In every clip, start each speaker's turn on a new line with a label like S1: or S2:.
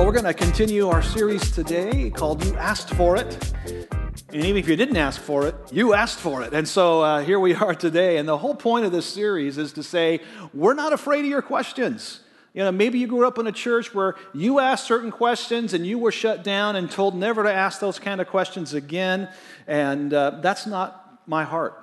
S1: Well, we're going to continue our series today called You Asked For It. And even if you didn't ask for it, you asked for it. And so uh, here we are today. And the whole point of this series is to say, we're not afraid of your questions. You know, maybe you grew up in a church where you asked certain questions and you were shut down and told never to ask those kind of questions again. And uh, that's not my heart.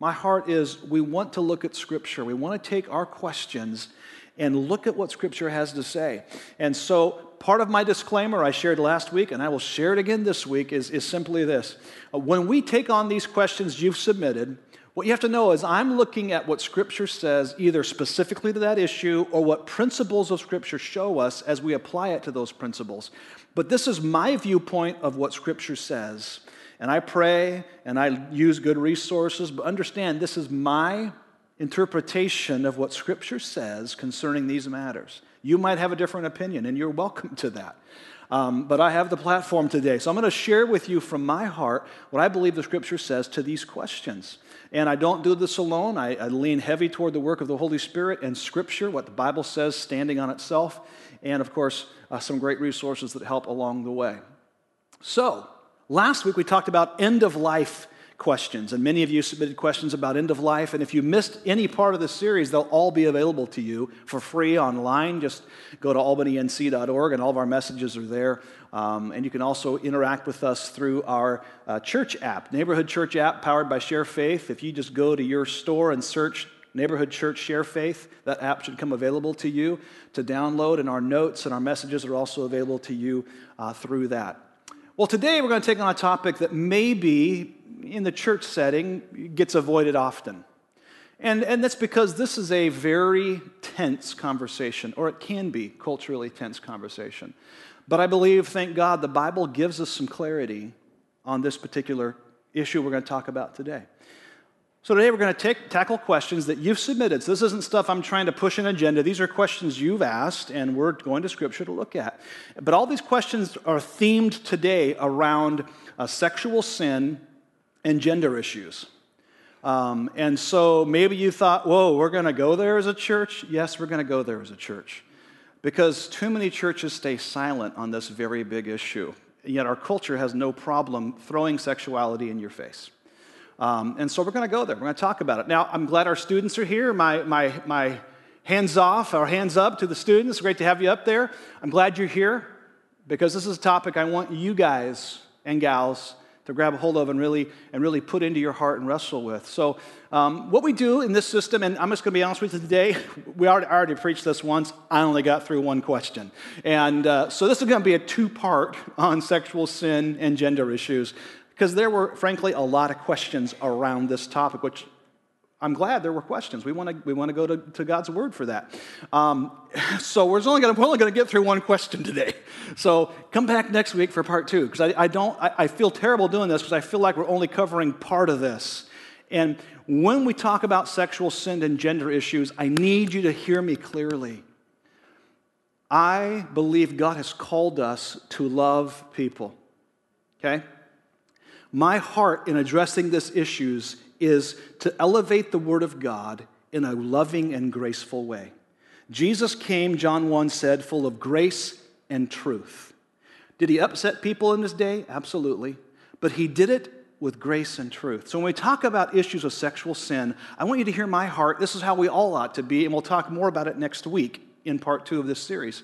S1: My heart is we want to look at Scripture. We want to take our questions and look at what Scripture has to say. And so, part of my disclaimer I shared last week, and I will share it again this week, is, is simply this. Uh, when we take on these questions you've submitted, what you have to know is I'm looking at what Scripture says, either specifically to that issue or what principles of Scripture show us as we apply it to those principles. But this is my viewpoint of what Scripture says. And I pray and I use good resources, but understand this is my interpretation of what Scripture says concerning these matters. You might have a different opinion, and you're welcome to that. Um, but I have the platform today. So I'm going to share with you from my heart what I believe the Scripture says to these questions. And I don't do this alone. I, I lean heavy toward the work of the Holy Spirit and Scripture, what the Bible says standing on itself, and of course, uh, some great resources that help along the way. So, last week we talked about end of life questions. And many of you submitted questions about end of life. And if you missed any part of this series, they'll all be available to you for free online. Just go to albanync.org, and all of our messages are there. Um, and you can also interact with us through our uh, church app, Neighborhood Church app powered by Share Faith. If you just go to your store and search Neighborhood Church Share Faith, that app should come available to you to download, and our notes and our messages are also available to you uh, through that. Well, today we're going to take on a topic that maybe in the church setting gets avoided often. And, and that's because this is a very tense conversation, or it can be culturally tense conversation. But I believe, thank God, the Bible gives us some clarity on this particular issue we're going to talk about today. So today we're going to take, tackle questions that you've submitted. So this isn't stuff I'm trying to push an agenda. These are questions you've asked, and we're going to Scripture to look at. But all these questions are themed today around uh, sexual sin and gender issues. Um, and so maybe you thought, whoa, we're going to go there as a church? Yes, we're going to go there as a church. Because too many churches stay silent on this very big issue. And yet our culture has no problem throwing sexuality in your face. Um, and so we're going to go there. We're going to talk about it. Now, I'm glad our students are here. My, my, my hands off or hands up to the students. Great to have you up there. I'm glad you're here because this is a topic I want you guys and gals to grab a hold of and really and really put into your heart and wrestle with. So, um, what we do in this system, and I'm just going to be honest with you today, we already, already preached this once. I only got through one question, and uh, so this is going to be a two-part on sexual sin and gender issues because there were, frankly, a lot of questions around this topic, which I'm glad there were questions. We want to, we want to go to, to God's word for that. Um, so we're only going to get through one question today. So come back next week for part two because I, I, don't I, I feel terrible doing this because I feel like we're only covering part of this. And when we talk about sexual sin and gender issues, I need you to hear me clearly. I believe God has called us to love people. Okay? My heart in addressing these issues is to elevate the Word of God in a loving and graceful way. Jesus came, John 1 said, full of grace and truth. Did he upset people in his day? Absolutely. But he did it with grace and truth. So when we talk about issues of sexual sin, I want you to hear my heart. This is how we all ought to be, and we'll talk more about it next week in part two of this series.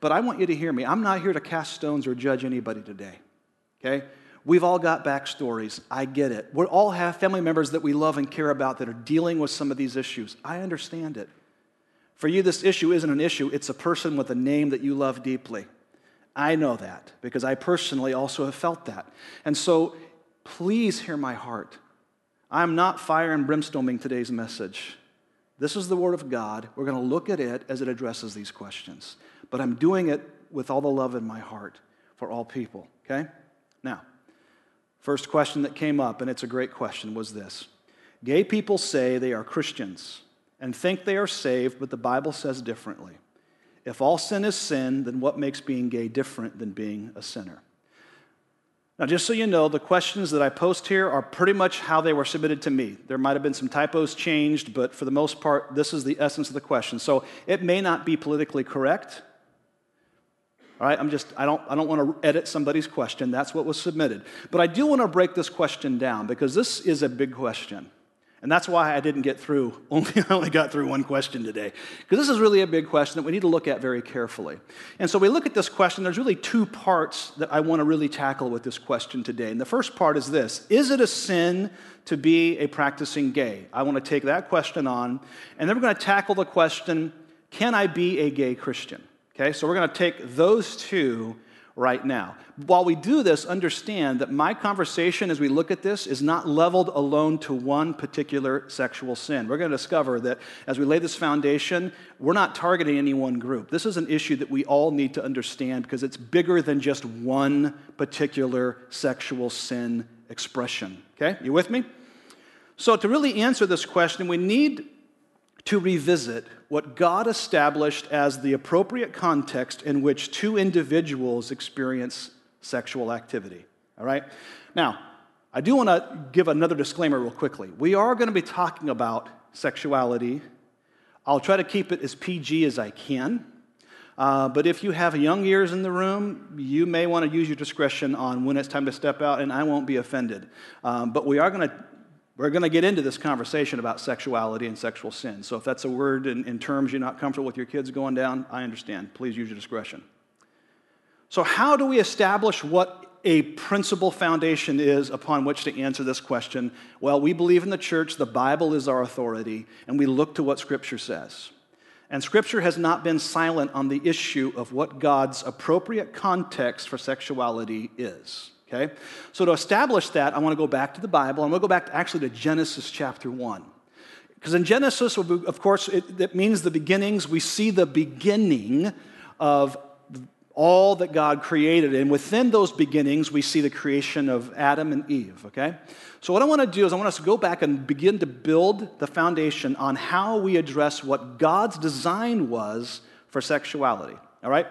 S1: But I want you to hear me. I'm not here to cast stones or judge anybody today. Okay? We've all got backstories. I get it. We all have family members that we love and care about that are dealing with some of these issues. I understand it. For you, this issue isn't an issue, it's a person with a name that you love deeply. I know that because I personally also have felt that. And so please hear my heart. I'm not fire and brimstoning today's message. This is the Word of God. We're going to look at it as it addresses these questions. But I'm doing it with all the love in my heart for all people, okay? Now, First question that came up, and it's a great question, was this Gay people say they are Christians and think they are saved, but the Bible says differently. If all sin is sin, then what makes being gay different than being a sinner? Now, just so you know, the questions that I post here are pretty much how they were submitted to me. There might have been some typos changed, but for the most part, this is the essence of the question. So it may not be politically correct, All right, I'm just, I don't, I don't want to edit somebody's question. That's what was submitted. But I do want to break this question down because this is a big question. And that's why I didn't get through, only, I only got through one question today. Because this is really a big question that we need to look at very carefully. And so we look at this question, there's really two parts that I want to really tackle with this question today. And the first part is this Is it a sin to be a practicing gay? I want to take that question on. And then we're going to tackle the question Can I be a gay Christian? Okay, so we're going to take those two right now. While we do this, understand that my conversation as we look at this is not leveled alone to one particular sexual sin. We're going to discover that as we lay this foundation, we're not targeting any one group. This is an issue that we all need to understand because it's bigger than just one particular sexual sin expression. Okay, you with me? So, to really answer this question, we need to revisit what God established as the appropriate context in which two individuals experience sexual activity. All right? Now, I do want to give another disclaimer real quickly. We are going to be talking about sexuality. I'll try to keep it as PG as I can. Uh, but if you have young ears in the room, you may want to use your discretion on when it's time to step out, and I won't be offended. Um, but we are going to we're going to get into this conversation about sexuality and sexual sin. So if that's a word in, in terms you're not comfortable with your kids going down, I understand. Please use your discretion. So, how do we establish what a principal foundation is upon which to answer this question? Well, we believe in the church, the Bible is our authority, and we look to what Scripture says. And Scripture has not been silent on the issue of what God's appropriate context for sexuality is. Okay? So to establish that, I want to go back to the Bible. I'm going to go back to, actually to Genesis chapter 1. Because in Genesis, of course, it, it means the beginnings. We see the beginning of all that God created. And within those beginnings, we see the creation of Adam and Eve, okay? So, what I want to do is, I want us to go back and begin to build the foundation on how we address what God's design was for sexuality, all right?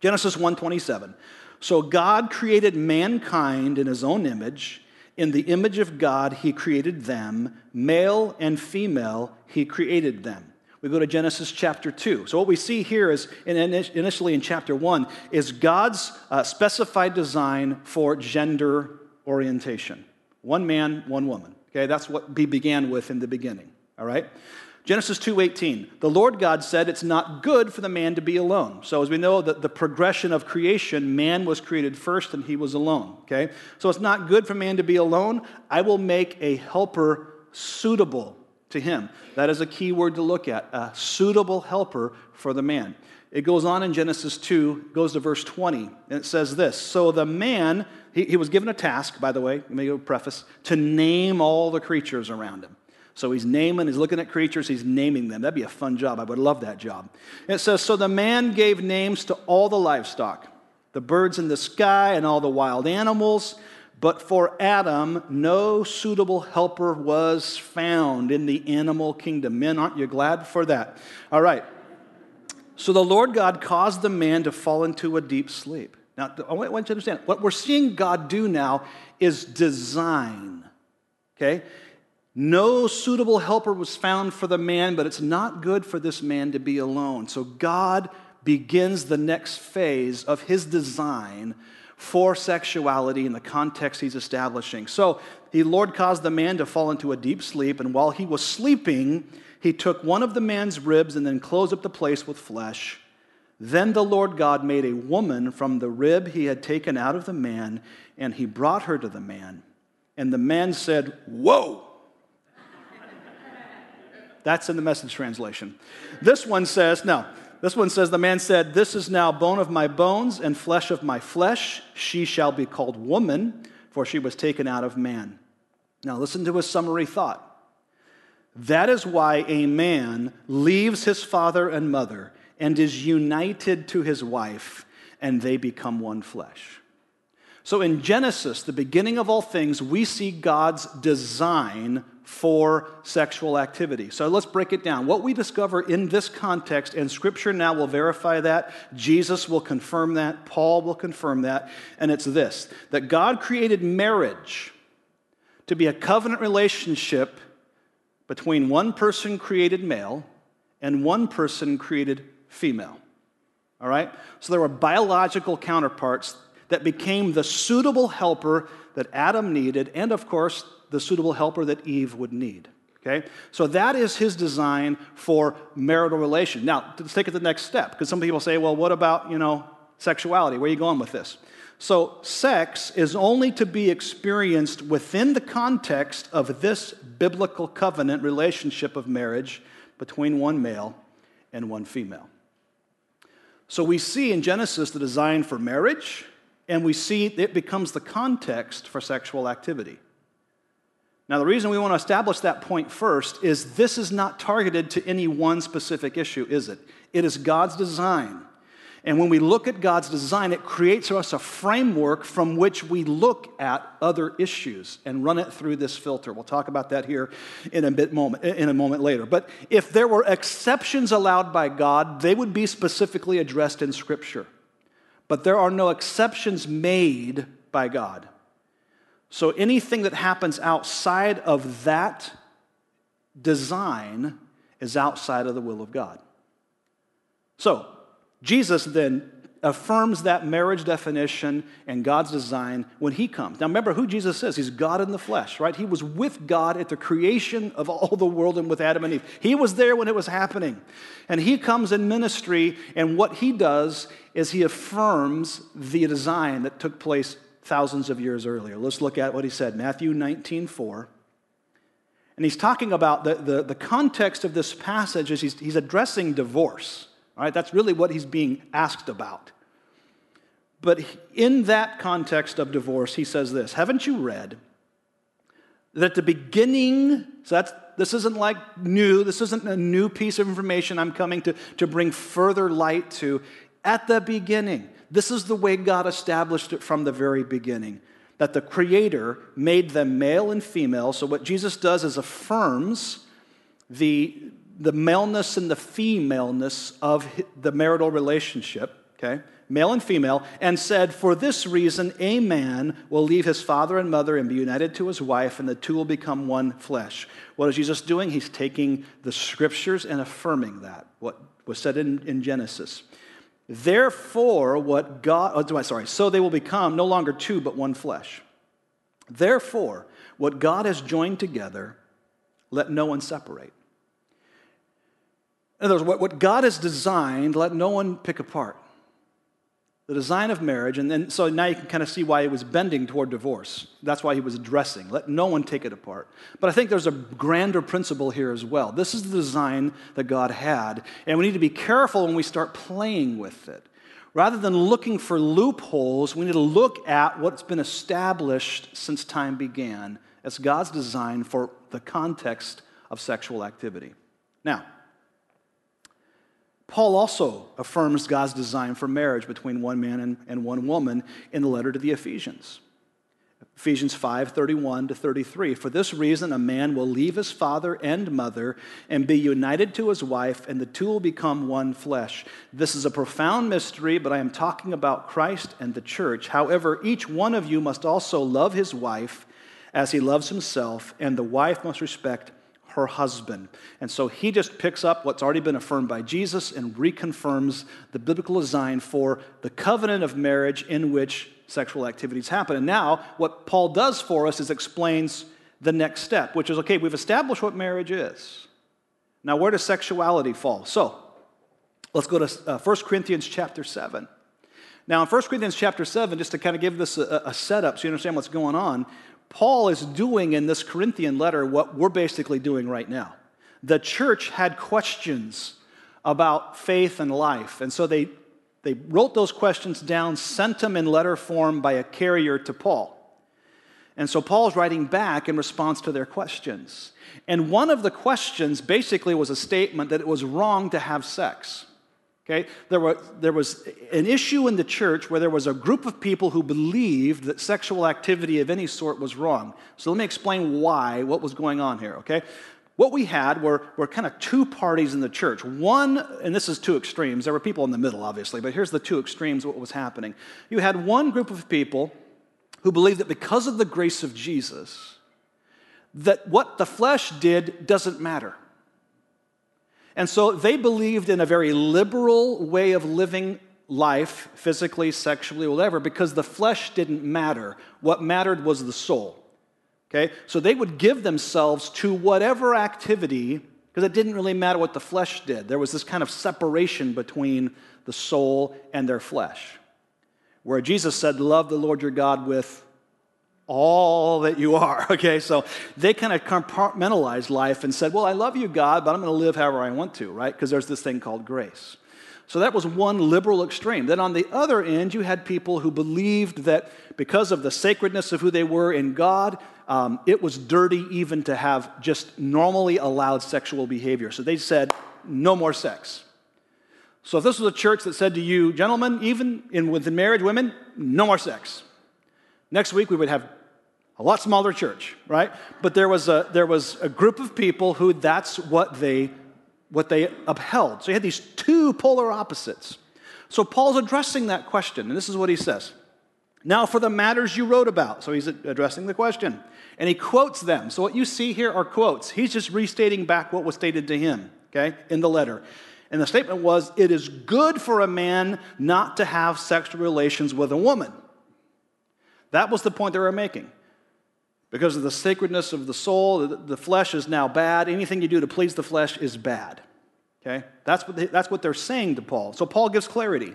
S1: Genesis 1:27. So God created mankind in his own image. In the image of God, he created them. Male and female, he created them. We go to Genesis chapter 2. So, what we see here is, initially in chapter 1, is God's uh, specified design for gender orientation one man, one woman. Okay, that's what he began with in the beginning. All right? Genesis 2:18. The Lord God said it's not good for the man to be alone. So as we know that the progression of creation, man was created first and he was alone, okay? So it's not good for man to be alone. I will make a helper suitable to him. That is a key word to look at, a suitable helper for the man. It goes on in Genesis 2, goes to verse 20, and it says this So the man, he, he was given a task, by the way, let me a preface, to name all the creatures around him. So he's naming, he's looking at creatures, he's naming them. That'd be a fun job. I would love that job. It says, So the man gave names to all the livestock, the birds in the sky, and all the wild animals. But for Adam, no suitable helper was found in the animal kingdom. Men, aren't you glad for that? All right. So the Lord God caused the man to fall into a deep sleep. Now, I want you to understand what we're seeing God do now is design. Okay? No suitable helper was found for the man, but it's not good for this man to be alone. So God begins the next phase of his design for sexuality in the context he's establishing. So the Lord caused the man to fall into a deep sleep, and while he was sleeping, he took one of the man's ribs and then closed up the place with flesh. Then the Lord God made a woman from the rib he had taken out of the man, and he brought her to the man. And the man said, Whoa! That's in the message translation. This one says, no, this one says, The man said, This is now bone of my bones and flesh of my flesh. She shall be called woman, for she was taken out of man. Now, listen to a summary thought. That is why a man leaves his father and mother and is united to his wife, and they become one flesh. So in Genesis, the beginning of all things, we see God's design for sexual activity. So let's break it down. What we discover in this context, and Scripture now will verify that, Jesus will confirm that, Paul will confirm that, and it's this that God created marriage to be a covenant relationship between one person created male and one person created female. All right? So there were biological counterparts that became the suitable helper that Adam needed, and of course, the suitable helper that Eve would need. Okay? So that is his design for marital relation. Now, let's take it the next step, because some people say, well, what about, you know, sexuality? Where are you going with this? So, sex is only to be experienced within the context of this biblical covenant relationship of marriage between one male and one female. So, we see in Genesis the design for marriage, and we see it becomes the context for sexual activity. Now, the reason we want to establish that point first is this is not targeted to any one specific issue, is it? It is God's design. And when we look at God's design, it creates for us a framework from which we look at other issues and run it through this filter. We'll talk about that here in a bit moment in a moment later. But if there were exceptions allowed by God, they would be specifically addressed in scripture. But there are no exceptions made by God. So anything that happens outside of that design is outside of the will of God. So, Jesus then affirms that marriage definition and God's design when he comes. Now remember who Jesus is. He's God in the flesh, right? He was with God at the creation of all the world and with Adam and Eve. He was there when it was happening. And he comes in ministry, and what he does is he affirms the design that took place thousands of years earlier. Let's look at what he said, Matthew 19, 4. And he's talking about the, the, the context of this passage is he's, he's addressing divorce. All right, that's really what he's being asked about. But in that context of divorce, he says this Haven't you read that at the beginning, so that's, this isn't like new, this isn't a new piece of information I'm coming to, to bring further light to. At the beginning, this is the way God established it from the very beginning that the Creator made them male and female. So, what Jesus does is affirms the, the maleness and the femaleness of the marital relationship, okay? Male and female, and said, For this reason, a man will leave his father and mother and be united to his wife, and the two will become one flesh. What is Jesus doing? He's taking the scriptures and affirming that, what was said in, in Genesis. Therefore, what God, oh, sorry, so they will become no longer two, but one flesh. Therefore, what God has joined together, let no one separate. In other words, what God has designed, let no one pick apart the design of marriage, and then so now you can kind of see why he was bending toward divorce. That's why he was addressing. Let no one take it apart. But I think there's a grander principle here as well. This is the design that God had, and we need to be careful when we start playing with it. Rather than looking for loopholes, we need to look at what's been established since time began as God's design for the context of sexual activity. Now, Paul also affirms God's design for marriage between one man and, and one woman in the letter to the Ephesians. Ephesians 5 31 to 33. For this reason, a man will leave his father and mother and be united to his wife, and the two will become one flesh. This is a profound mystery, but I am talking about Christ and the church. However, each one of you must also love his wife as he loves himself, and the wife must respect her husband. And so he just picks up what's already been affirmed by Jesus and reconfirms the biblical design for the covenant of marriage in which sexual activities happen. And now, what Paul does for us is explains the next step, which is okay, we've established what marriage is. Now, where does sexuality fall? So, let's go to uh, 1 Corinthians chapter 7. Now, in 1 Corinthians chapter 7, just to kind of give this a, a setup so you understand what's going on, Paul is doing in this Corinthian letter what we're basically doing right now. The church had questions about faith and life, and so they, they wrote those questions down, sent them in letter form by a carrier to Paul. And so Paul's writing back in response to their questions. And one of the questions basically was a statement that it was wrong to have sex. Okay? There, were, there was an issue in the church where there was a group of people who believed that sexual activity of any sort was wrong. So let me explain why, what was going on here, okay? What we had were, were kind of two parties in the church. One, and this is two extremes, there were people in the middle, obviously, but here's the two extremes what was happening. You had one group of people who believed that because of the grace of Jesus, that what the flesh did doesn't matter. And so they believed in a very liberal way of living life, physically, sexually, whatever, because the flesh didn't matter. What mattered was the soul. Okay? So they would give themselves to whatever activity, because it didn't really matter what the flesh did. There was this kind of separation between the soul and their flesh. Where Jesus said, Love the Lord your God with all that you are. Okay, so they kind of compartmentalized life and said, Well, I love you, God, but I'm going to live however I want to, right? Because there's this thing called grace. So that was one liberal extreme. Then on the other end, you had people who believed that because of the sacredness of who they were in God, um, it was dirty even to have just normally allowed sexual behavior. So they said, no more sex. So if this was a church that said to you, gentlemen, even in within marriage, women, no more sex. Next week we would have a lot smaller church, right? But there was a, there was a group of people who that's what they what they upheld. So you had these two polar opposites. So Paul's addressing that question, and this is what he says. Now, for the matters you wrote about. So he's addressing the question. And he quotes them. So what you see here are quotes. He's just restating back what was stated to him, okay, in the letter. And the statement was It is good for a man not to have sexual relations with a woman. That was the point they were making. Because of the sacredness of the soul, the flesh is now bad. Anything you do to please the flesh is bad. Okay? That's what, they, that's what they're saying to Paul. So Paul gives clarity.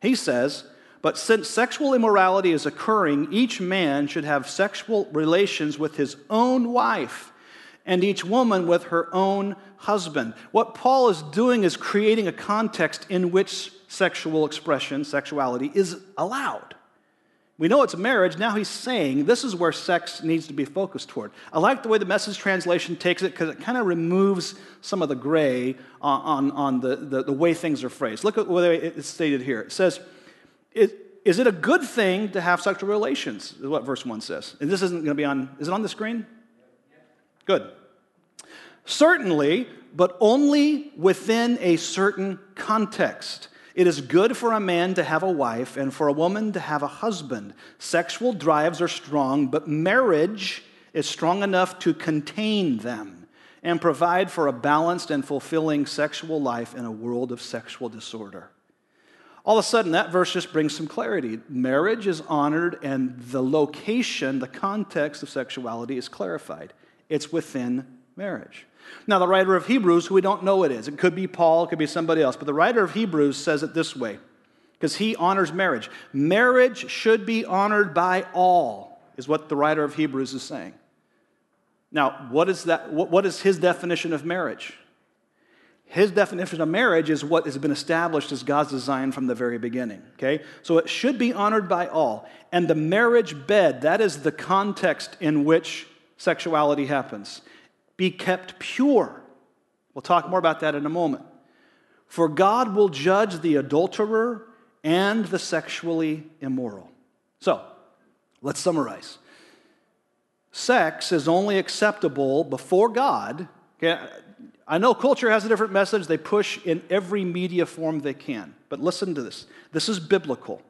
S1: He says, But since sexual immorality is occurring, each man should have sexual relations with his own wife, and each woman with her own husband. What Paul is doing is creating a context in which sexual expression, sexuality, is allowed. We know it's marriage. Now he's saying this is where sex needs to be focused toward. I like the way the message translation takes it because it kind of removes some of the gray on, on, on the, the, the, way things are phrased. Look at the way it's stated here. It says, Is it a good thing to have sexual relations? Is what verse 1 says. And this isn't going to be on, is it on the screen? Good. Certainly, but only within a certain context. It is good for a man to have a wife and for a woman to have a husband. Sexual drives are strong, but marriage is strong enough to contain them and provide for a balanced and fulfilling sexual life in a world of sexual disorder. All of a sudden, that verse just brings some clarity. Marriage is honored, and the location, the context of sexuality is clarified. It's within marriage. Now, the writer of Hebrews, who we don't know it is, it could be Paul, it could be somebody else, but the writer of Hebrews says it this way because he honors marriage. Marriage should be honored by all, is what the writer of Hebrews is saying. Now, what is, that, what is his definition of marriage? His definition of marriage is what has been established as God's design from the very beginning. Okay? So it should be honored by all. And the marriage bed, that is the context in which sexuality happens be kept pure. We'll talk more about that in a moment. For God will judge the adulterer and the sexually immoral. So, let's summarize. Sex is only acceptable before God. Okay, I know culture has a different message. They push in every media form they can. But listen to this this is biblical.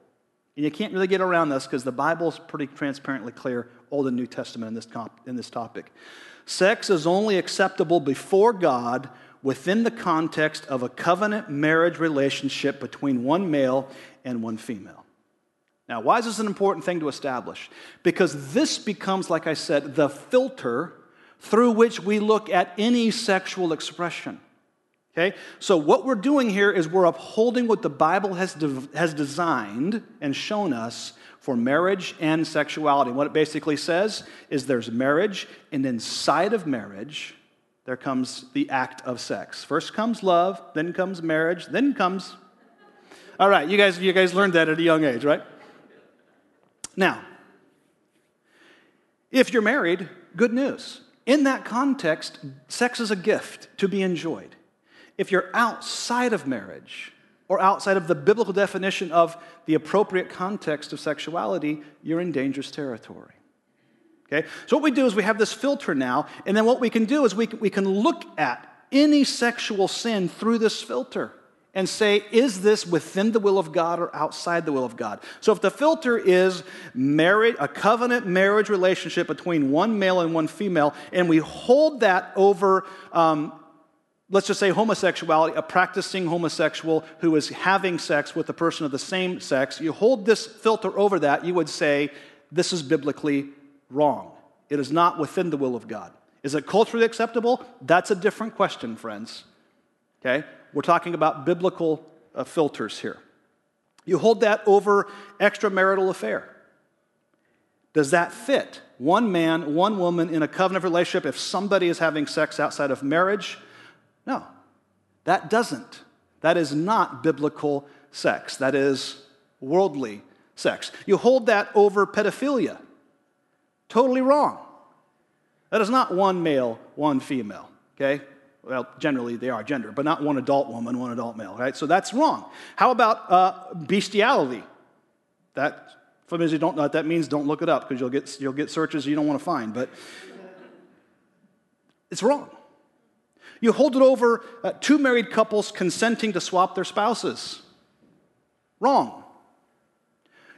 S1: And you can't really get around this because the Bible is pretty transparently clear, Old and New Testament, in this, comp- in this topic. Sex is only acceptable before God within the context of a covenant marriage relationship between one male and one female. Now, why is this an important thing to establish? Because this becomes, like I said, the filter through which we look at any sexual expression. Okay? So, what we're doing here is we're upholding what the Bible has, de- has designed and shown us for marriage and sexuality. What it basically says is there's marriage, and inside of marriage, there comes the act of sex. First comes love, then comes marriage, then comes. All right, you guys, you guys learned that at a young age, right? Now, if you're married, good news. In that context, sex is a gift to be enjoyed. If you're outside of marriage, or outside of the biblical definition of the appropriate context of sexuality, you're in dangerous territory. Okay? So, what we do is we have this filter now, and then what we can do is we can, we can look at any sexual sin through this filter and say, is this within the will of God or outside the will of God? So if the filter is marriage, a covenant marriage relationship between one male and one female, and we hold that over um, let's just say homosexuality, a practicing homosexual who is having sex with a person of the same sex, you hold this filter over that, you would say, this is biblically wrong. It is not within the will of God. Is it culturally acceptable? That's a different question, friends. Okay? We're talking about biblical uh, filters here. You hold that over extramarital affair. Does that fit? One man, one woman in a covenant relationship, if somebody is having sex outside of marriage, no, that doesn't. That is not biblical sex. That is worldly sex. You hold that over pedophilia. Totally wrong. That is not one male, one female, okay? Well, generally they are gender, but not one adult woman, one adult male, right? So that's wrong. How about uh, bestiality? That, for those who don't know what that means, don't look it up because you'll get, you'll get searches you don't want to find, but it's wrong. You hold it over uh, two married couples consenting to swap their spouses. Wrong.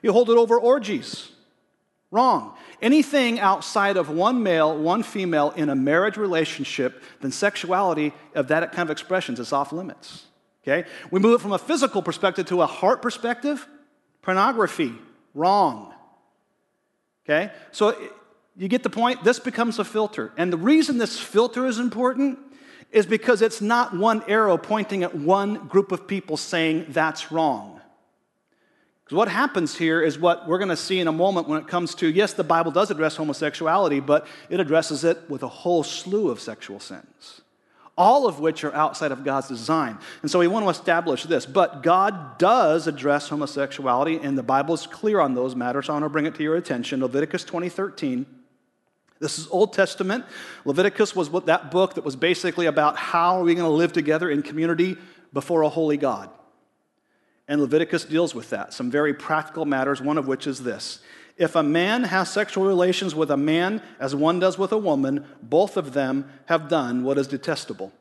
S1: You hold it over orgies. Wrong. Anything outside of one male, one female in a marriage relationship, then sexuality of that kind of expressions is off limits. Okay? We move it from a physical perspective to a heart perspective. Pornography. Wrong. Okay? So you get the point? This becomes a filter. And the reason this filter is important is because it's not one arrow pointing at one group of people saying that's wrong. Because what happens here is what we're going to see in a moment when it comes to yes, the Bible does address homosexuality, but it addresses it with a whole slew of sexual sins, all of which are outside of God's design. And so we want to establish this. But God does address homosexuality, and the Bible is clear on those matters. So I want to bring it to your attention. Leviticus 20 13. This is Old Testament. Leviticus was what, that book that was basically about how are we going to live together in community before a holy God. And Leviticus deals with that, some very practical matters, one of which is this. If a man has sexual relations with a man as one does with a woman, both of them have done what is detestable.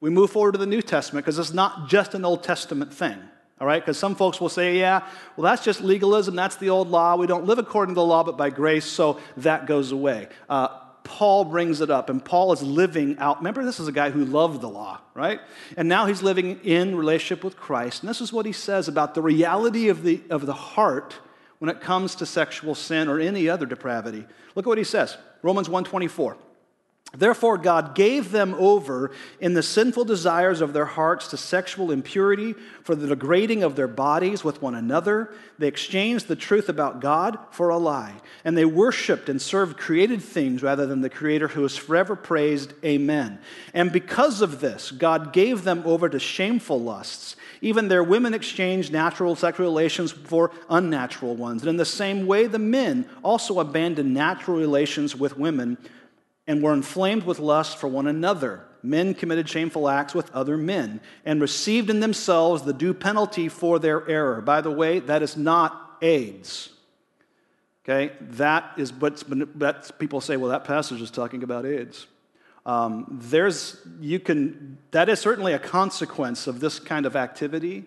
S1: We move forward to the New Testament because it's not just an Old Testament thing. All right? Because some folks will say, yeah, well, that's just legalism. That's the old law. We don't live according to the law, but by grace, so that goes away. Uh, Paul brings it up, and Paul is living out. Remember, this is a guy who loved the law, right? And now he's living in relationship with Christ. And this is what he says about the reality of the, of the heart when it comes to sexual sin or any other depravity. Look at what he says Romans 124. Therefore, God gave them over in the sinful desires of their hearts to sexual impurity for the degrading of their bodies with one another. They exchanged the truth about God for a lie, and they worshiped and served created things rather than the Creator who is forever praised. Amen. And because of this, God gave them over to shameful lusts. Even their women exchanged natural sexual relations for unnatural ones. And in the same way, the men also abandoned natural relations with women and were inflamed with lust for one another. Men committed shameful acts with other men and received in themselves the due penalty for their error. By the way, that is not AIDS. Okay, that is that's, people say, well, that passage is talking about AIDS. Um, there's, you can, that is certainly a consequence of this kind of activity,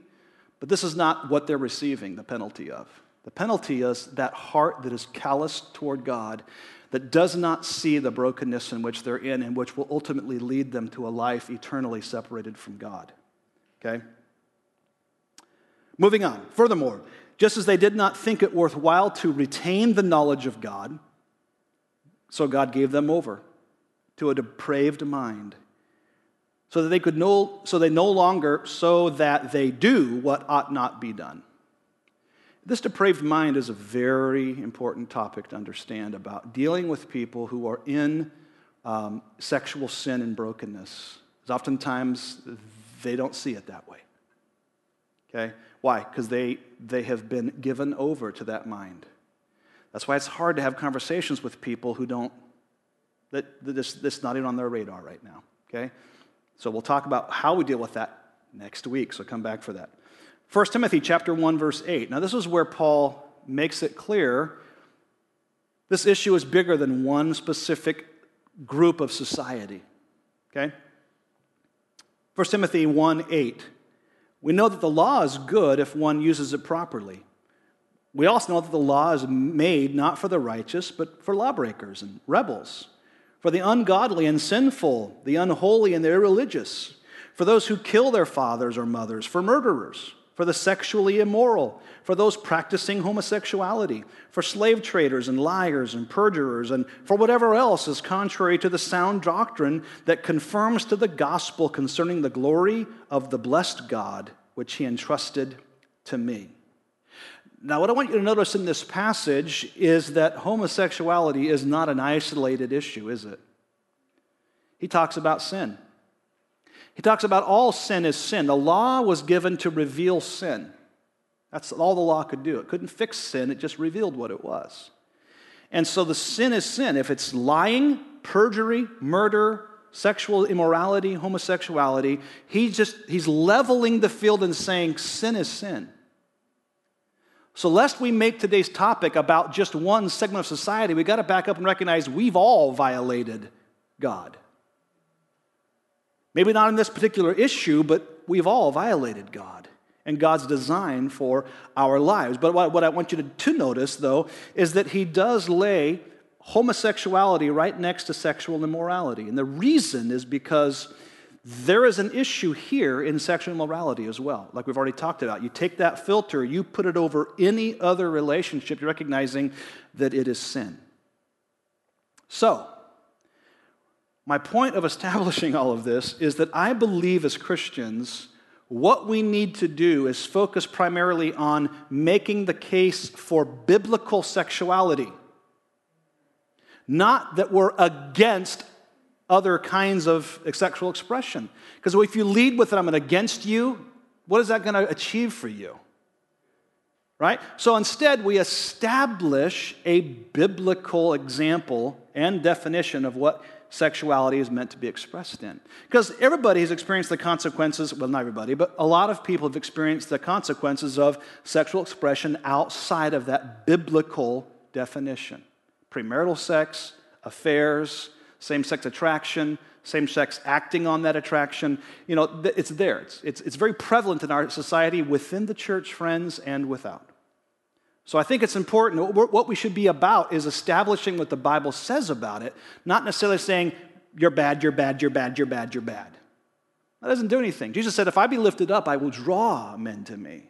S1: but this is not what they're receiving the penalty of. The penalty is that heart that is calloused toward God that does not see the brokenness in which they're in and which will ultimately lead them to a life eternally separated from God. Okay? Moving on. Furthermore, just as they did not think it worthwhile to retain the knowledge of God, so God gave them over to a depraved mind so that they could no so they no longer so that they do what ought not be done this depraved mind is a very important topic to understand about dealing with people who are in um, sexual sin and brokenness. Because oftentimes they don't see it that way. Okay? Why? Because they, they have been given over to that mind. That's why it's hard to have conversations with people who don't, that, this, this not even on their radar right now. Okay? So we'll talk about how we deal with that next week, so come back for that. 1 Timothy chapter 1 verse 8. Now this is where Paul makes it clear this issue is bigger than one specific group of society. Okay? 1 Timothy 1 8. We know that the law is good if one uses it properly. We also know that the law is made not for the righteous, but for lawbreakers and rebels, for the ungodly and sinful, the unholy and the irreligious for those who kill their fathers or mothers, for murderers, for the sexually immoral, for those practicing homosexuality, for slave traders and liars and perjurers, and for whatever else is contrary to the sound doctrine that confirms to the gospel concerning the glory of the blessed God, which he entrusted to me. Now, what I want you to notice in this passage is that homosexuality is not an isolated issue, is it? He talks about sin. He talks about all sin is sin. The law was given to reveal sin. That's all the law could do. It couldn't fix sin, it just revealed what it was. And so the sin is sin. If it's lying, perjury, murder, sexual immorality, homosexuality, he's just he's leveling the field and saying sin is sin. So, lest we make today's topic about just one segment of society, we got to back up and recognize we've all violated God. Maybe not in this particular issue, but we've all violated God and God's design for our lives. But what, I want you to, notice, though, is that He does lay homosexuality right next to sexual immorality. And the reason is because there is an issue here in sexual immorality as well, like we've already talked about. You take that filter, you put it over any other relationship, you're recognizing that it is sin. So, my point of establishing all of this is that I believe as Christians, what we need to do is focus primarily on making the case for biblical sexuality. Not that we're against other kinds of sexual expression. Because if you lead with it, I'm against you, what is that going to achieve for you? Right? So instead, we establish a biblical example and definition of what sexuality is meant to be expressed in. Because everybody has experienced the consequences, well, not everybody, but a lot of people have experienced the consequences of sexual expression outside of that biblical definition premarital sex, affairs, same sex attraction, same sex acting on that attraction. You know, it's there. It's, it's, it's very prevalent in our society within the church, friends, and without. So I think it's important. What we should be about is establishing what the Bible says about it, not necessarily saying, you're bad, you're bad, you're bad, you're bad, you're bad. That doesn't do anything. Jesus said, if I be lifted up, I will draw men to me.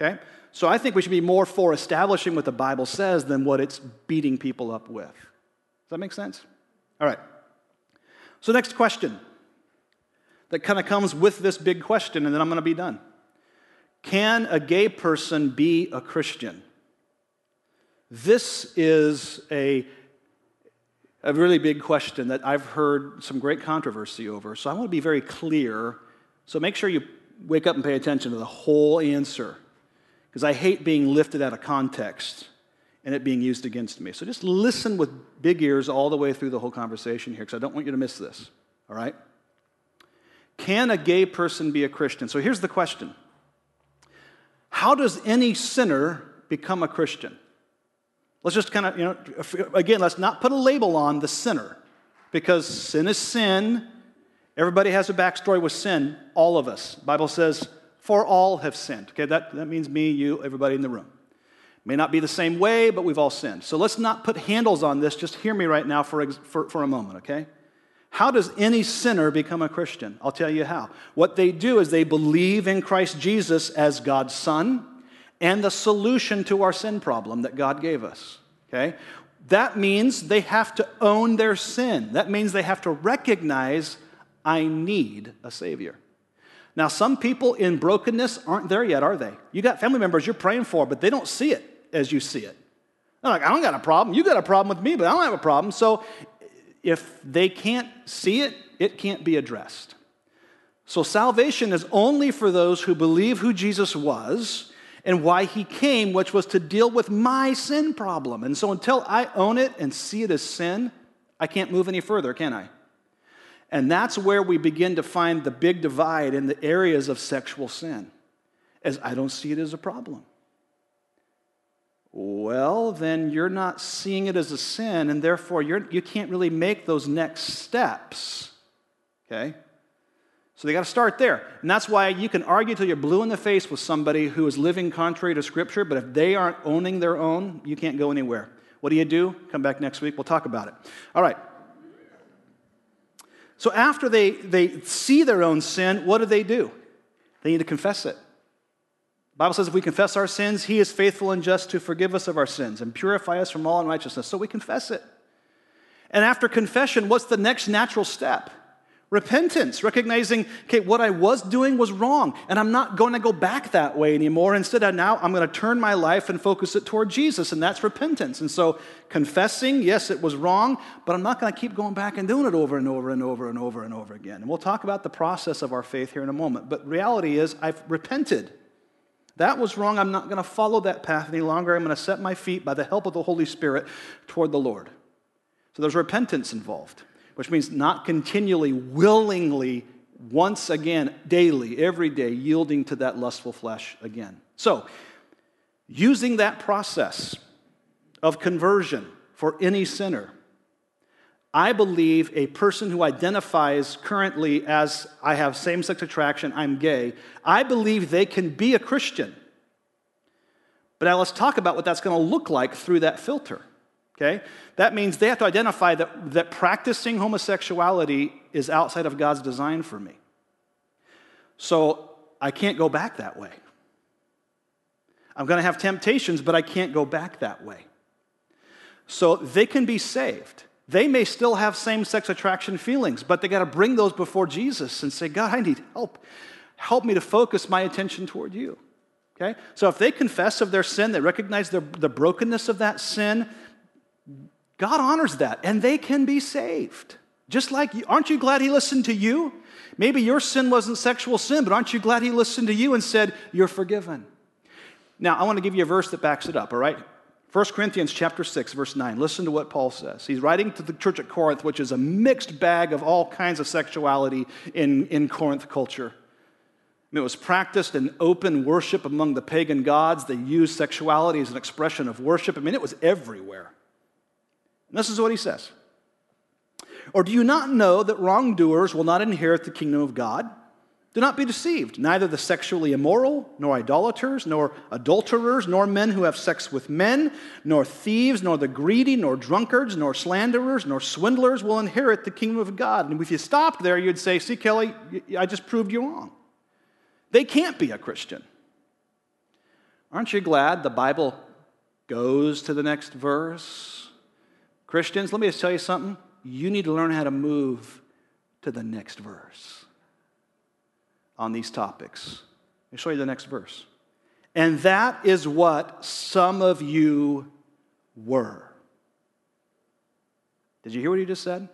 S1: Okay? So I think we should be more for establishing what the Bible says than what it's beating people up with. Does that make sense? All right. So, next question that kind of comes with this big question, and then I'm going to be done. Can a gay person be a Christian? This is a, a really big question that I've heard some great controversy over. So, I want to be very clear. So, make sure you wake up and pay attention to the whole answer, because I hate being lifted out of context and it being used against me. So just listen with big ears all the way through the whole conversation here, because I don't want you to miss this, all right? Can a gay person be a Christian? So here's the question How does any sinner become a Christian? Let's just kind of, you know, again, let's not put a label on the sinner, because sin is sin. Everybody has a backstory with sin, all of us. The Bible says, for all have sinned. Okay, that, that means me, you, everybody in the room. May not be the same way, but we've all sinned. So let's not put handles on this. Just hear me right now for, for, for a moment, okay? How does any sinner become a Christian? I'll tell you how. What they do is they believe in Christ Jesus as God's Son and the solution to our sin problem that God gave us, okay? That means they have to own their sin. That means they have to recognize, I need a Savior. Now, some people in brokenness aren't there yet, are they? You got family members you're praying for, but they don't see it as you see it. They're like, I don't got a problem. You got a problem with me, but I don't have a problem. So if they can't see it, it can't be addressed. So salvation is only for those who believe who Jesus was and why he came, which was to deal with my sin problem. And so until I own it and see it as sin, I can't move any further, can I? And that's where we begin to find the big divide in the areas of sexual sin, as I don't see it as a problem well, then you're not seeing it as a sin, and therefore you're, you can't really make those next steps. Okay? So they got to start there. And that's why you can argue till you're blue in the face with somebody who is living contrary to Scripture, but if they aren't owning their own, you can't go anywhere. What do you do? Come back next week, we'll talk about it. All right. So after they, they see their own sin, what do they do? They need to confess it. The Bible says if we confess our sins, He is faithful and just to forgive us of our sins and purify us from all unrighteousness. So we confess it. And after confession, what's the next natural step? Repentance, recognizing, okay, what I was doing was wrong, and I'm not going to go back that way anymore. Instead, of now I'm going to turn my life and focus it toward Jesus, and that's repentance. And so, confessing, yes, it was wrong, but I'm not going to keep going back and doing it over and over and over and over and over again. And we'll talk about the process of our faith here in a moment. But reality is, I've repented. That was wrong. I'm not going to follow that path any longer. I'm going to set my feet by the help of the Holy Spirit toward the Lord. So there's repentance involved which means not continually, willingly, once again, daily, every day, yielding to that lustful flesh again. So, using that process of conversion for any sinner, I believe a person who identifies currently as I have same sex attraction, I'm gay, I believe they can be a Christian. But now let's talk about what that's going to look like through that filter. Okay? That means they have to identify that, that practicing homosexuality is outside of God's design for me. So I can't go back that way. I'm going to have temptations, but I can't go back that way. So they can be saved. They may still have same sex attraction feelings, but they got to bring those before Jesus and say, God, I need help. Help me to focus my attention toward you. Okay? So if they confess of their sin, they recognize the, the brokenness of that sin, God honors that, and they can be saved. Just like, aren't you glad He listened to you? Maybe your sin wasn't sexual sin, but aren't you glad He listened to you and said, You're forgiven? Now, I want to give you a verse that backs it up, all right? 1 Corinthians chapter 6, verse 9. Listen to what Paul says. He's writing to the church at Corinth, which is a mixed bag of all kinds of sexuality in, in Corinth culture. Mean, it was practiced in open worship among the pagan gods. They used sexuality as an expression of worship. I mean, it was everywhere. And this is what he says Or do you not know that wrongdoers will not inherit the kingdom of God? Do not be deceived. Neither the sexually immoral, nor idolaters, nor adulterers, nor men who have sex with men, nor thieves, nor the greedy, nor drunkards, nor slanderers, nor swindlers will inherit the kingdom of God. And if you stopped there, you'd say, See, Kelly, I just proved you wrong. They can't be a Christian. Aren't you glad the Bible goes to the next verse? Christians, let me just tell you something. You need to learn how to move to the next verse on these topics. Let me show you the next verse. And that is what some of you were. Did you hear what he just said?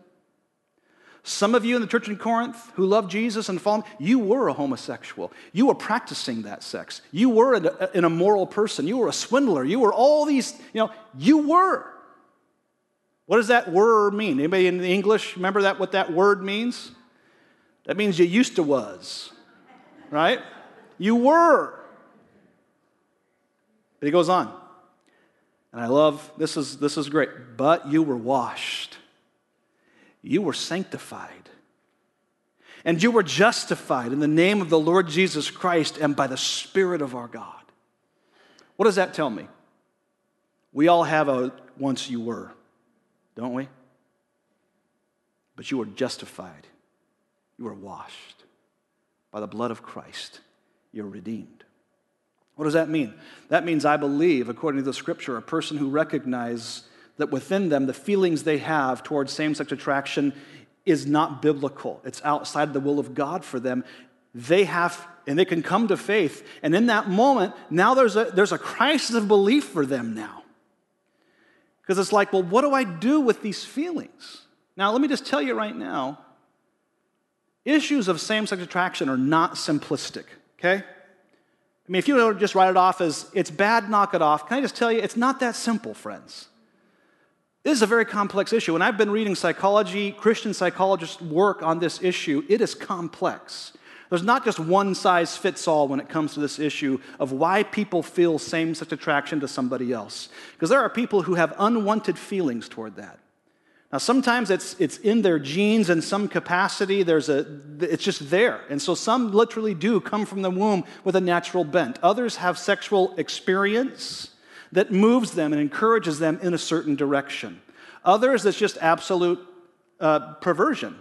S1: Some of you in the church in Corinth who love Jesus and follow him, you were a homosexual. You were practicing that sex. You were an immoral person. You were a swindler. You were all these, you know, you were. What does that word mean? Anybody in English remember that what that word means? That means you used to was. Right? You were. But he goes on. And I love this is this is great. But you were washed. You were sanctified. And you were justified in the name of the Lord Jesus Christ and by the Spirit of our God. What does that tell me? We all have a once you were don't we? But you are justified. You are washed by the blood of Christ. You're redeemed. What does that mean? That means I believe, according to the scripture, a person who recognizes that within them the feelings they have towards same sex attraction is not biblical. It's outside the will of God for them. They have, and they can come to faith. And in that moment, now there's a, there's a crisis of belief for them now. Because it's like, well, what do I do with these feelings? Now, let me just tell you right now issues of same sex attraction are not simplistic, okay? I mean, if you just write it off as it's bad, knock it off, can I just tell you, it's not that simple, friends. This is a very complex issue. And I've been reading psychology, Christian psychologists' work on this issue. It is complex. There's not just one size fits all when it comes to this issue of why people feel same sex attraction to somebody else. Because there are people who have unwanted feelings toward that. Now, sometimes it's, it's in their genes in some capacity. There's a, it's just there. And so some literally do come from the womb with a natural bent. Others have sexual experience that moves them and encourages them in a certain direction. Others, it's just absolute uh, perversion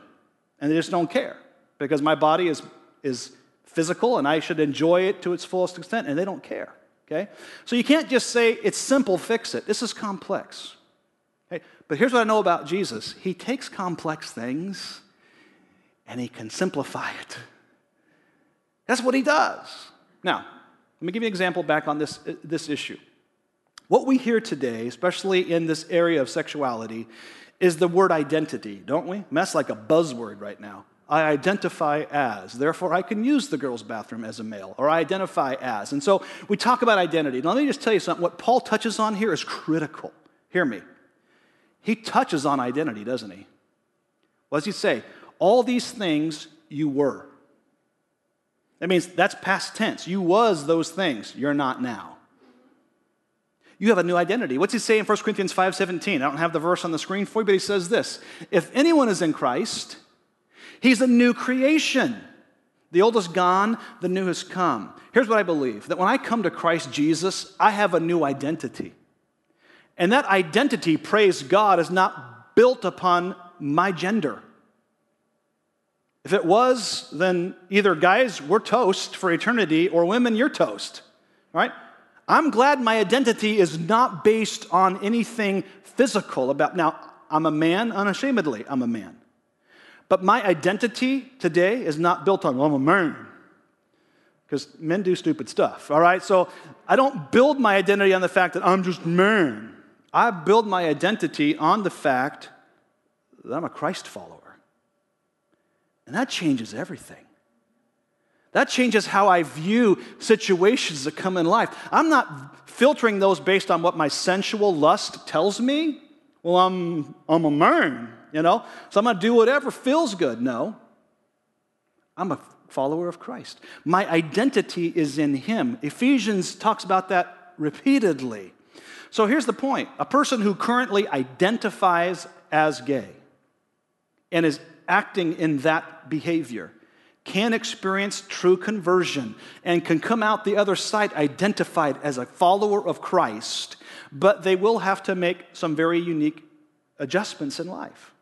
S1: and they just don't care because my body is, is physical and I should enjoy it to its fullest extent, and they don't care. Okay? So you can't just say it's simple, fix it. This is complex. Okay? But here's what I know about Jesus He takes complex things and He can simplify it. That's what He does. Now, let me give you an example back on this, this issue. What we hear today, especially in this area of sexuality, is the word identity, don't we? that's like a buzzword right now. I identify as. Therefore, I can use the girls' bathroom as a male, or I identify as. And so we talk about identity. Now, let me just tell you something. What Paul touches on here is critical. Hear me. He touches on identity, doesn't he? What does he say? All these things you were. That means that's past tense. You was those things. You're not now. You have a new identity. What's he say in 1 Corinthians 5:17? I don't have the verse on the screen for you, but he says this: If anyone is in Christ, he's a new creation. The old is gone, the new has come. Here's what I believe that when I come to Christ Jesus, I have a new identity. And that identity, praise God, is not built upon my gender. If it was, then either guys, we're toast for eternity, or women, you're toast. Right? I'm glad my identity is not based on anything physical about. Now, I'm a man, unashamedly, I'm a man. But my identity today is not built on, well, I'm a man. Because men do stupid stuff, all right? So I don't build my identity on the fact that I'm just man. I build my identity on the fact that I'm a Christ follower. And that changes everything. That changes how I view situations that come in life. I'm not filtering those based on what my sensual lust tells me. Well, I'm, I'm a man, you know, so I'm going to do whatever feels good. No. I'm a follower of Christ. My identity is in Him. Ephesians talks about that repeatedly. So here's the point a person who currently identifies as gay and is acting in that behavior can experience true conversion and can come out the other side identified as a follower of Christ, but they will have to make some very unique adjustments in life.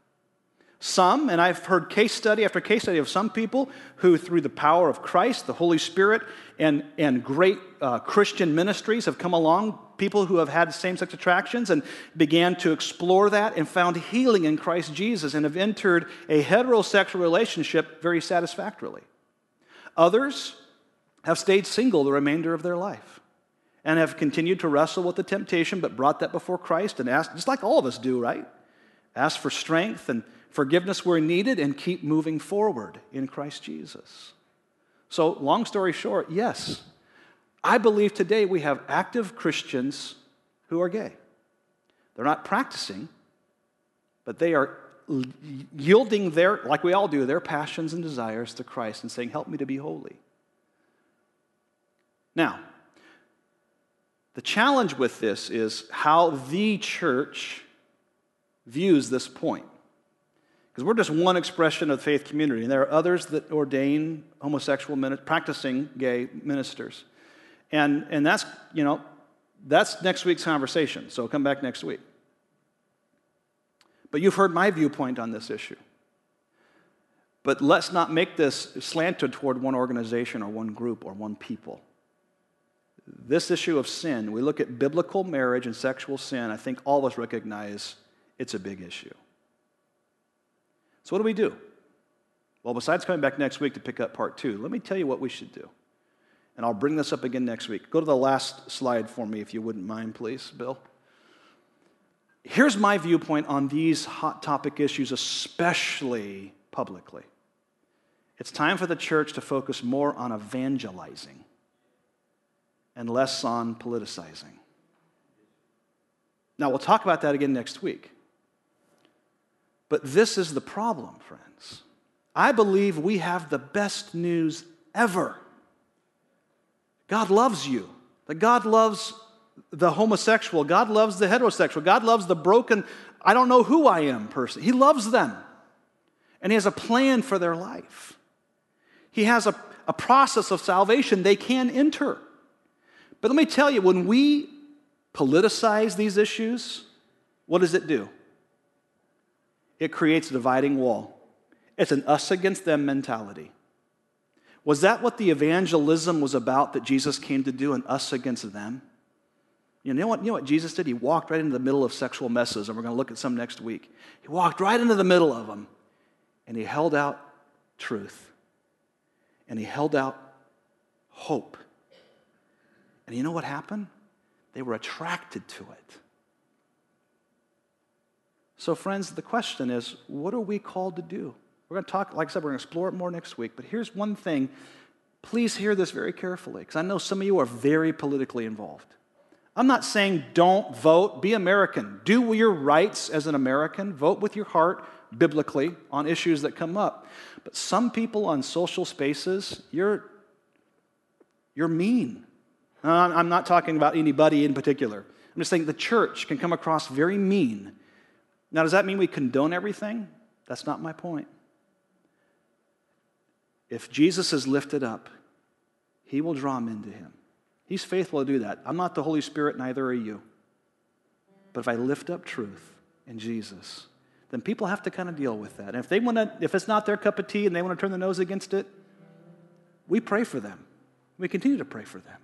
S1: Some, and I've heard case study after case study of some people who, through the power of Christ, the Holy Spirit, and, and great uh, Christian ministries have come along, people who have had same sex attractions and began to explore that and found healing in Christ Jesus and have entered a heterosexual relationship very satisfactorily. Others have stayed single the remainder of their life and have continued to wrestle with the temptation, but brought that before Christ and asked, just like all of us do, right? Ask for strength and forgiveness where needed, and keep moving forward in Christ Jesus. So, long story short, yes, I believe today we have active Christians who are gay. They're not practicing, but they are yielding their, like we all do, their passions and desires to Christ and saying, Help me to be holy. Now, the challenge with this is how the church views this point. Because we're just one expression of the faith community, and there are others that ordain homosexual, practicing gay ministers. And, and that's, you know, that's next week's conversation, so come back next week. But you've heard my viewpoint on this issue. But let's not make this slanted toward one organization or one group or one people. This issue of sin, we look at biblical marriage and sexual sin, I think all of us recognize it's a big issue. So, what do we do? Well, besides coming back next week to pick up part two, let me tell you what we should do. And I'll bring this up again next week. Go to the last slide for me, if you wouldn't mind, please, Bill. Here's my viewpoint on these hot topic issues, especially publicly. It's time for the church to focus more on evangelizing and less on politicizing. Now, we'll talk about that again next week. But this is the problem, friends. I believe we have the best news ever. God loves you. That God loves the homosexual. God loves the heterosexual. God loves the broken, I don't know who I am person. He loves them. And He has a plan for their life. He has a, a process of salvation they can enter. But let me tell you, when we politicize these issues, what does it do? it creates a dividing wall. It's an us against them mentality. Was that what the evangelism was about that Jesus came to do, and us against them? You know what, you know what Jesus did? He walked right into the middle of sexual messes, and we're going to look at some next week. He walked right into the middle of them, and he held out truth, and he held out hope. And you know what happened? They were attracted to it. So, friends, the question is what are we called to do? We're going to talk, like I said, we're going to explore it more next week. But here's one thing. Please hear this very carefully, because I know some of you are very politically involved. I'm not saying don't vote, be American. Do your rights as an American, vote with your heart biblically on issues that come up. But some people on social spaces, you're, you're mean. I'm not talking about anybody in particular. I'm just saying the church can come across very mean. Now, does that mean we condone everything? That's not my point. If Jesus is lifted up, he will draw men to him. He's faithful to do that. I'm not the Holy Spirit, neither are you. But if I lift up truth in Jesus, then people have to kind of deal with that. And if they want to, if it's not their cup of tea and they want to turn their nose against it, we pray for them. We continue to pray for them.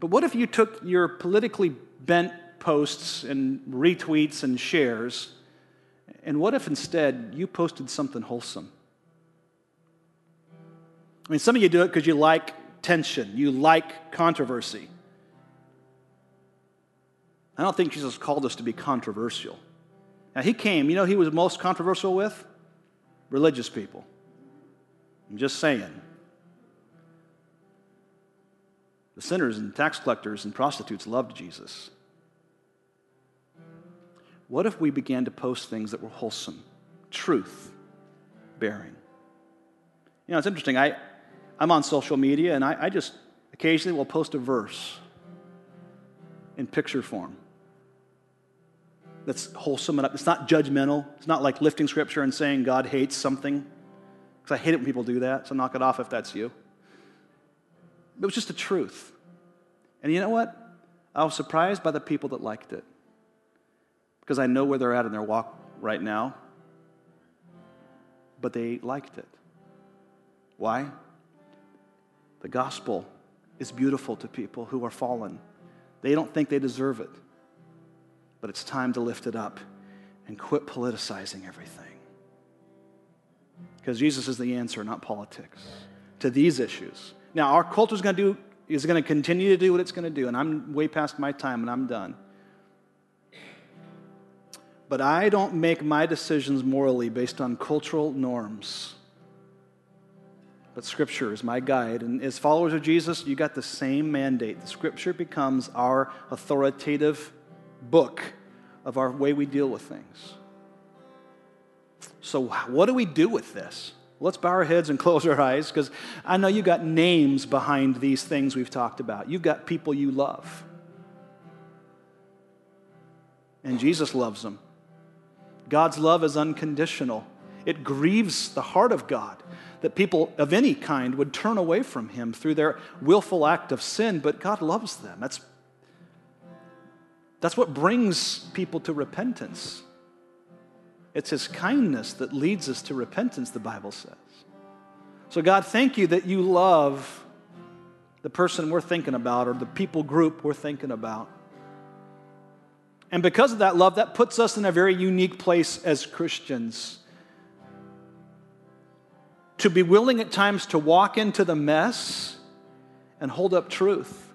S1: But what if you took your politically bent posts and retweets and shares, and what if instead you posted something wholesome? I mean, some of you do it because you like tension, you like controversy. I don't think Jesus called us to be controversial. Now, he came, you know, he was most controversial with religious people. I'm just saying. The sinners and tax collectors and prostitutes loved Jesus. What if we began to post things that were wholesome, truth bearing? You know, it's interesting. I, I'm on social media and I, I just occasionally will post a verse in picture form that's wholesome enough. It's not judgmental. It's not like lifting scripture and saying God hates something. Because I hate it when people do that, so knock it off if that's you. It was just the truth. And you know what? I was surprised by the people that liked it. Because I know where they're at in their walk right now. But they liked it. Why? The gospel is beautiful to people who are fallen. They don't think they deserve it. But it's time to lift it up and quit politicizing everything. Because Jesus is the answer, not politics, to these issues. Now, our culture is going to do is going to continue to do what it's going to do, and I'm way past my time and I'm done. But I don't make my decisions morally based on cultural norms but Scripture is my guide. And as followers of Jesus, you got the same mandate. The Scripture becomes our authoritative book of our way we deal with things. So, what do we do with this? Let's bow our heads and close our eyes because I know you got names behind these things we've talked about. You've got people you love. And Jesus loves them. God's love is unconditional, it grieves the heart of God that people of any kind would turn away from him through their willful act of sin, but God loves them. That's, that's what brings people to repentance. It's his kindness that leads us to repentance, the Bible says. So, God, thank you that you love the person we're thinking about or the people group we're thinking about. And because of that love, that puts us in a very unique place as Christians to be willing at times to walk into the mess and hold up truth.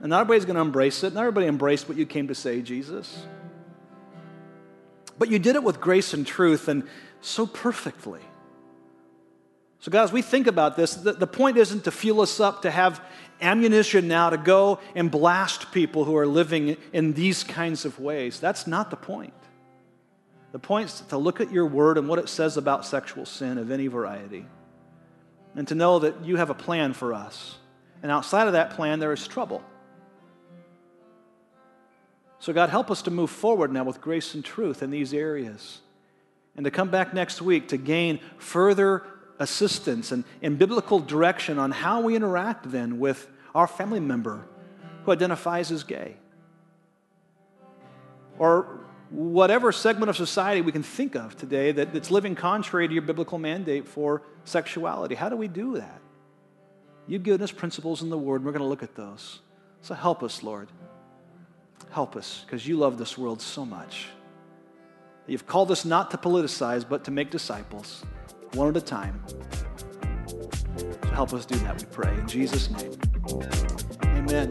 S1: And not everybody's going to embrace it. Not everybody embraced what you came to say, Jesus. But you did it with grace and truth and so perfectly. So, guys, we think about this. The, the point isn't to fuel us up to have ammunition now to go and blast people who are living in these kinds of ways. That's not the point. The point is to look at your word and what it says about sexual sin of any variety, and to know that you have a plan for us. And outside of that plan, there is trouble. So, God, help us to move forward now with grace and truth in these areas. And to come back next week to gain further assistance and, and biblical direction on how we interact then with our family member who identifies as gay. Or whatever segment of society we can think of today that, that's living contrary to your biblical mandate for sexuality. How do we do that? You've given us principles in the Word, and we're going to look at those. So help us, Lord. Help us, because you love this world so much. You've called us not to politicize, but to make disciples, one at a time. So help us do that, we pray. In Jesus' name. Amen.